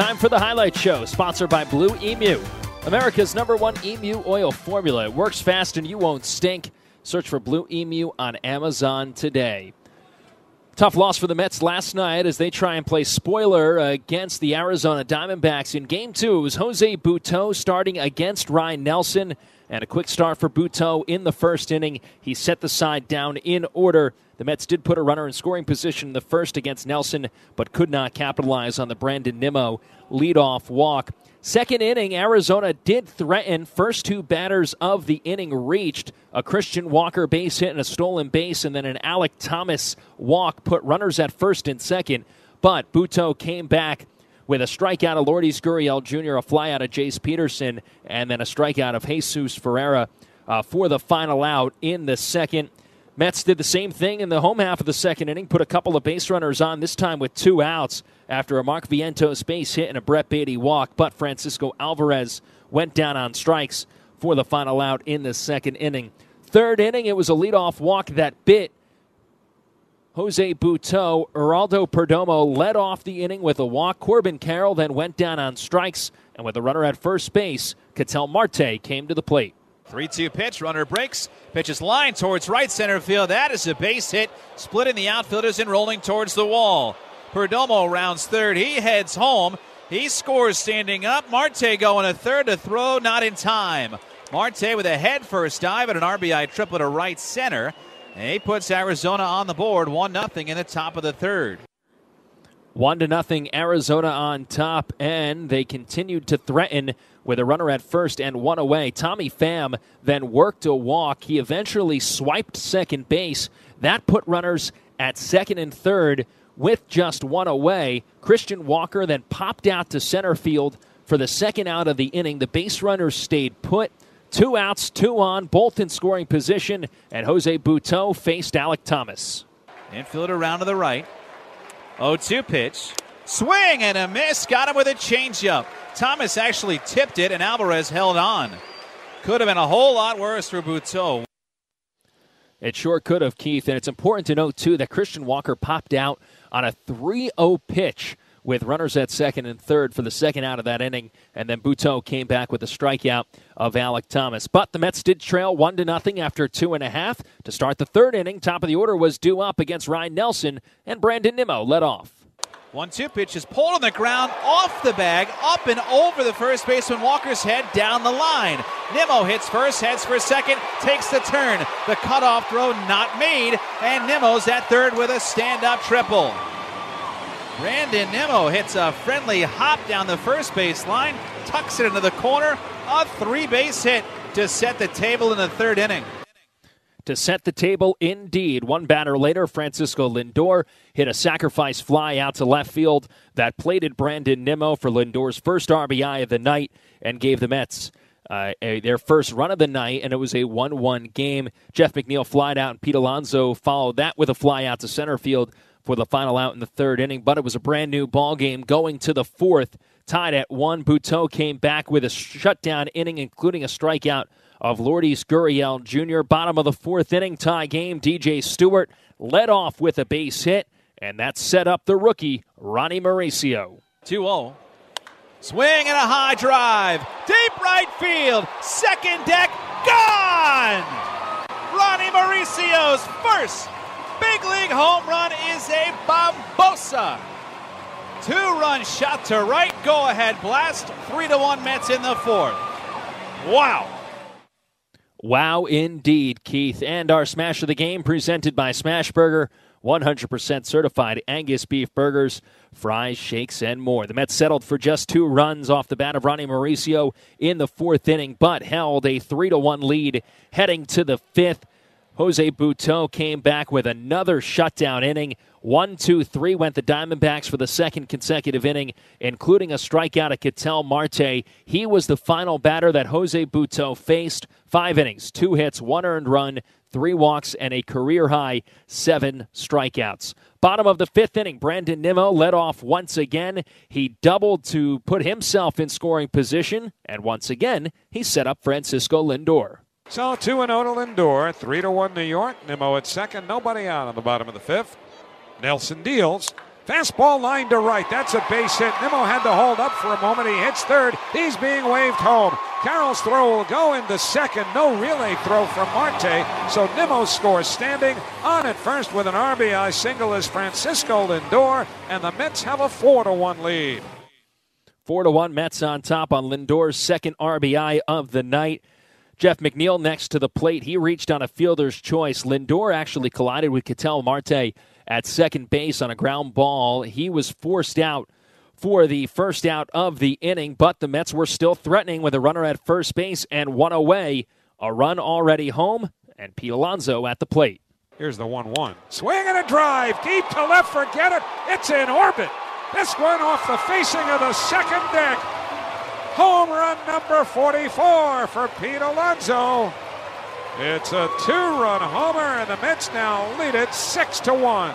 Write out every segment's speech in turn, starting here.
Time for the highlight show, sponsored by Blue Emu, America's number one emu oil formula. It works fast and you won't stink. Search for Blue Emu on Amazon today. Tough loss for the Mets last night as they try and play spoiler against the Arizona Diamondbacks. In game two, it was Jose Butto starting against Ryan Nelson. And a quick start for Butto in the first inning. He set the side down in order. The Mets did put a runner in scoring position in the first against Nelson, but could not capitalize on the Brandon Nimmo leadoff walk. Second inning, Arizona did threaten. First two batters of the inning reached a Christian Walker base hit and a stolen base, and then an Alek Thomas walk put runners at first and second. But Butto came back with a strikeout of Lourdes Gurriel Jr., a flyout of Jace Peterson, and then a strikeout of Jesus Herrera uh, for the final out in the second. Mets did the same thing in the home half of the second inning, put a couple of base runners on, this time with two outs after a Mark Vientos base hit and a Brett Baty walk, but Francisco Alvarez went down on strikes for the final out in the second inning. Third inning, it was a leadoff walk that bit Jose Butto. Geraldo Perdomo led off the inning with a walk. Corbin Carroll then went down on strikes, and with a runner at first base, Ketel Marte came to the plate. 3 2 pitch, runner breaks, pitches line towards right center field. That is a base hit, splitting the outfielders and rolling towards the wall. Perdomo rounds third. He heads home. He scores standing up. Marte going a third to throw, not in time. Marte with a head first dive and an RBI triple to right center. And he puts Arizona on the board, 1 0 in the top of the third. One to nothing, Arizona on top, and they continued to threaten with a runner at first and one away. Tommy Pham then worked a walk. He eventually swiped second base. That put runners at second and third with just one away. Christian Walker then popped out to center field for the second out of the inning. The base runners stayed put. Two outs, two on, both in scoring position, and Jose Butto faced Alek Thomas. Infielder around to the right. 0 2 pitch. Swing and a miss. Got him with a changeup. Thomas actually tipped it, and Alvarez held on. Could have been a whole lot worse for Butto. It sure could have, Keith. And it's important to note, too, that Christian Walker popped out on a 3 0 pitch with runners at second and third for the second out of that inning. And then Butto came back with a strikeout of Alek Thomas. But the Mets did trail 1 to nothing after two and a half. To start the third inning, top of the order was due up against Ryan Nelson, and Brandon Nimmo led off. One two pitch is pulled on the ground, off the bag, up and over the first baseman Walker's head, down the line. Nimmo hits first, heads for second, takes the turn. The cutoff throw not made, and Nimmo's at third with a stand up triple. Brandon Nimmo hits a friendly hop down the first base line, tucks it into the corner, a three base hit to set the table in the third inning to set the table indeed. One batter later, Francisco Lindor hit a sacrifice fly out to left field that plated Brandon Nimmo for Lindor's first RBI of the night and gave the Mets uh, a, their first run of the night, and it was a 1 1 game. Jeff McNeil flied out, and Pete Alonso followed that with a fly out to center field for the final out in the third inning. But it was a brand new ball game going to the fourth, tied at one. Butto came back with a shutdown inning, including a strikeout of Lourdes Gurriel Jr. Bottom of the fourth inning tie game. DJ Stewart led off with a base hit, and that set up the rookie, Ronnie Mauricio. 2 0. Swing and a high drive. Deep right field. Second deck. Gone! Ronnie Mauricio's first big league home run is a bombosa. Two run shot to right. Go ahead blast. Three to one Mets in the fourth. Wow. Wow, indeed, Keith. And our smash of the game presented by Smashburger. 100% certified Angus beef burgers, fries, shakes, and more. The Mets settled for just two runs off the bat of Ronnie Mauricio in the fourth inning, but held a 3 to 1 lead heading to the fifth. Jose Butto came back with another shutdown inning. One, two, three went the Diamondbacks for the second consecutive inning, including a strikeout at Ketel Marte. He was the final batter that Jose Butto faced. Five innings, two hits, one earned run, three walks, and a career high seven strikeouts. Bottom of the fifth inning, Brandon Nimmo led off once again. He doubled to put himself in scoring position, and once again, he set up Francisco Lindor. So 2 0 to Lindor, 3 to 1 New York. Nimmo at second, nobody out on the bottom of the fifth. Nelson deals. Fastball line to right. That's a base hit. Nimmo had to hold up for a moment. He hits third. He's being waved home. Carroll's throw will go into second. No relay throw from Marte. So Nimmo scores standing. On at first with an RBI single is Francisco Lindor, and the Mets have a 4 to 1 lead. 4 to 1 Mets on top on Lindor's second RBI of the night. Jeff McNeil next to the plate. He reached on a fielder's choice. Lindor actually collided with Ketel Marte at second base on a ground ball. He was forced out for the first out of the inning, but the Mets were still threatening with a runner at first base and one away. A run already home, and Pete Alonso at the plate. Here's the 1 1. Swing and a drive. Deep to left. Forget it. It's in orbit. This one off the facing of the second deck. Home run number 44 for Pete Alonso. It's a two-run homer, and the Mets now lead it six to one.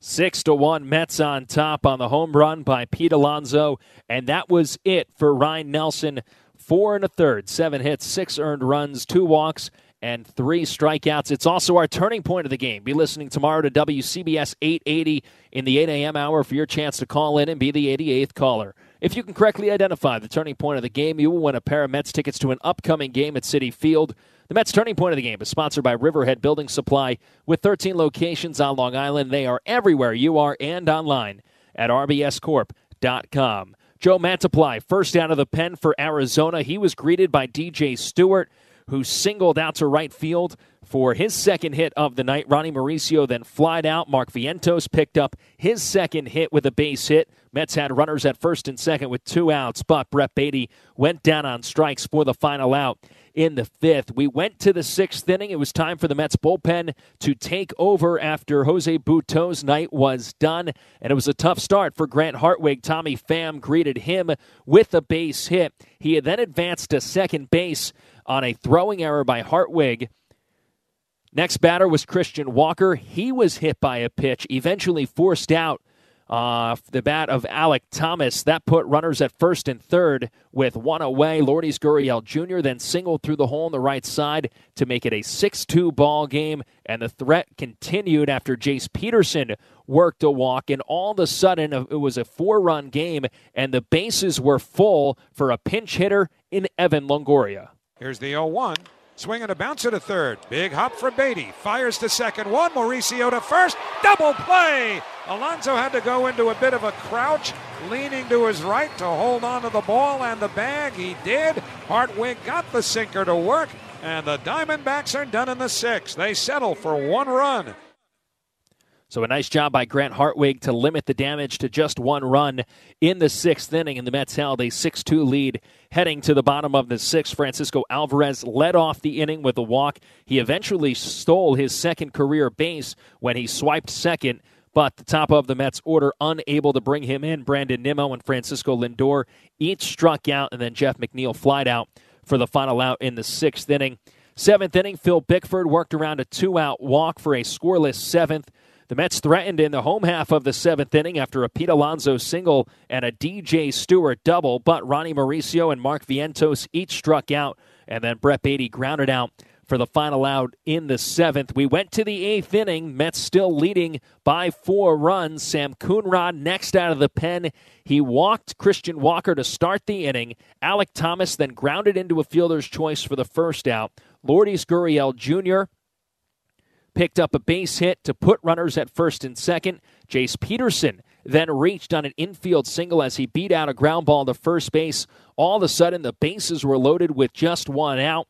Six to one, Mets on top on the home run by Pete Alonso, and that was it for Ryan Nelson. Four and a third, seven hits, six earned runs, two walks, and three strikeouts. It's also our turning point of the game. Be listening tomorrow to WCBS 880 in the 8 a.m. hour for your chance to call in and be the 88th caller. If you can correctly identify the turning point of the game, you will win a pair of Mets tickets to an upcoming game at Citi Field. The Mets turning point of the game is sponsored by Riverhead Building Supply with 13 locations on Long Island. They are everywhere you are and online at rbscorp.com. Joe Mantiply, first out of the pen for Arizona. He was greeted by DJ Stewart, who singled out to right field for his second hit of the night. Ronnie Mauricio then flied out. Mark Vientos picked up his second hit with a base hit. Mets had runners at first and second with two outs, but Brett Baty went down on strikes for the final out in the fifth. We went to the sixth inning. It was time for the Mets bullpen to take over after Jose Butto's night was done, and it was a tough start for Grant Hartwig. Tommy Pham greeted him with a base hit. He then advanced to second base on a throwing error by Hartwig. Next batter was Christian Walker. He was hit by a pitch, eventually forced out uh, the bat of Alek Thomas. That put runners at first and third with one away. Lourdes Gurriel Jr. then singled through the hole on the right side to make it a 6 2 ball game. And the threat continued after Jace Peterson worked a walk. And all of a sudden, it was a four run game, and the bases were full for a pinch hitter in Evan Longoria. Here's the 0 1. Swing and a bounce to third. Big hop for Baty. Fires to second. One. Mauricio to first. Double play. Alonso had to go into a bit of a crouch, leaning to his right to hold on to the ball and the bag. He did. Hartwig got the sinker to work, and the Diamondbacks are done in the sixth. They settle for one run. So a nice job by Grant Hartwig to limit the damage to just one run in the sixth inning, and the Mets held a 6-2 lead heading to the bottom of the sixth. Francisco Alvarez led off the inning with a walk. He eventually stole his second career base when he swiped second, but the top of the Mets order unable to bring him in. Brandon Nimmo and Francisco Lindor each struck out, and then Jeff McNeil flied out for the final out in the sixth inning. Seventh inning, Phil Bickford worked around a two-out walk for a scoreless seventh. The Mets threatened in the home half of the seventh inning after a Pete Alonso single and a DJ Stewart double, but Ronnie Mauricio and Mark Vientos each struck out, and then Brett Baty grounded out for the final out in the seventh. We went to the eighth inning. Mets still leading by four runs. Sam Coonrod next out of the pen. He walked Christian Walker to start the inning. Alek Thomas then grounded into a fielder's choice for the first out. Lourdes Gurriel Jr picked up a base hit to put runners at first and second. Jace Peterson then reached on an infield single as he beat out a ground ball to first base. All of a sudden, the bases were loaded with just one out.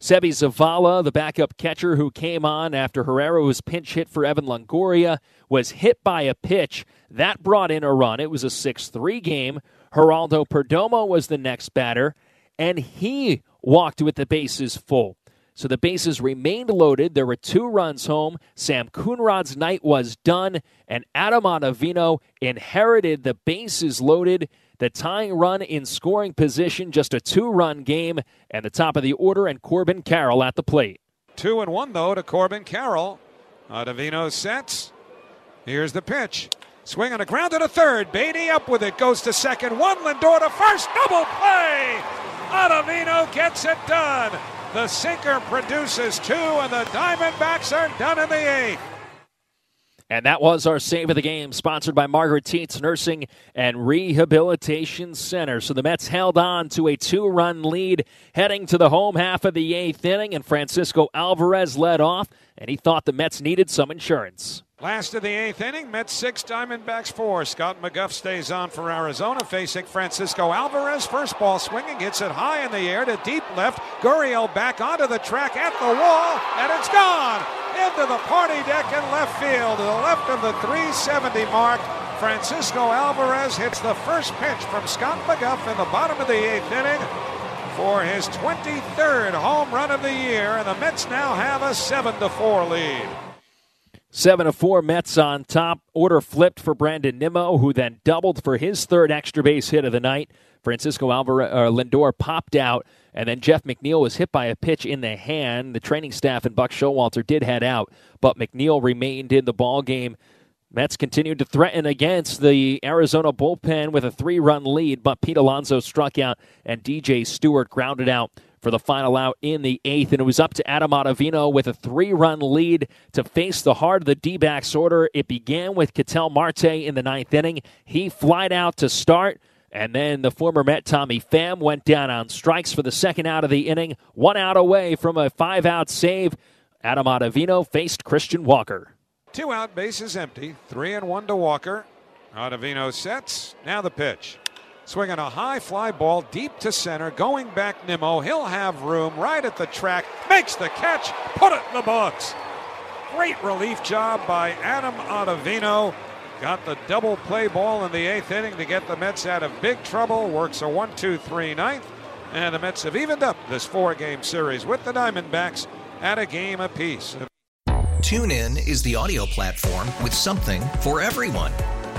Seby Zavala, the backup catcher who came on after Herrera was pinch hit for Evan Longoria, was hit by a pitch. That brought in a run. It was a 6 3 game. Geraldo Perdomo was the next batter, and he walked with the bases full. So the bases remained loaded. There were two runs home. Sam Coonrod's night was done, and Adam Ottavino inherited the bases loaded. The tying run in scoring position, just a two run game, and the top of the order, and Corbin Carroll at the plate. Two and one, though, to Corbin Carroll. Ottavino sets. Here's the pitch. Swing on a ground to the third. Baty up with it. Goes to second. One Lindor to first. Double play. Ottavino gets it done. The sinker produces two, and the Diamondbacks are done in the eighth. And that was our save of the game, sponsored by Margaret Tietz Nursing and Rehabilitation Center. So the Mets held on to a two run lead heading to the home half of the eighth inning, and Francisco Alvarez led off, and he thought the Mets needed some insurance. Last of the eighth inning, Mets six, Diamondbacks four. Scott McGough stays on for Arizona, facing Francisco Alvarez. First ball swinging, hits it high in the air to deep left. Gurriel back onto the track at the wall, and it's gone into the party deck in left field, to the left of the 370 mark. Francisco Alvarez hits the first pitch from Scott McGough in the bottom of the eighth inning for his 23rd home run of the year, and the Mets now have a 7 to 4 lead. Seven to four Mets on top. Order flipped for Brandon Nimmo, who then doubled for his third extra base hit of the night. Francisco Alvarez, uh, Lindor popped out, and then Jeff McNeil was hit by a pitch in the hand. The training staff and Buck Showalter did head out, but McNeil remained in the ball game. Mets continued to threaten against the Arizona bullpen with a three-run lead, but Pete Alonso struck out and DJ Stewart grounded out for the final out in the eighth. And it was up to Adam Ottavino with a three run lead to face the heart of the D backs order. It began with Ketel Marte in the ninth inning. He flied out to start. And then the former Met Tommy Pham went down on strikes for the second out of the inning, one out away from a five out save. Adam Ottavino faced Christian Walker. Two out, bases empty. Three and one to Walker. Ottavino sets. Now the pitch. Swinging a high fly ball deep to center. Going back Nimmo. He'll have room right at the track. Makes the catch. Put it in the books. Great relief job by Adam Ottavino. Got the double play ball in the eighth inning to get the Mets out of big trouble. Works a 1 2 3 ninth. And the Mets have evened up this four game series with the Diamondbacks at a game apiece. TuneIn is the audio platform with something for everyone.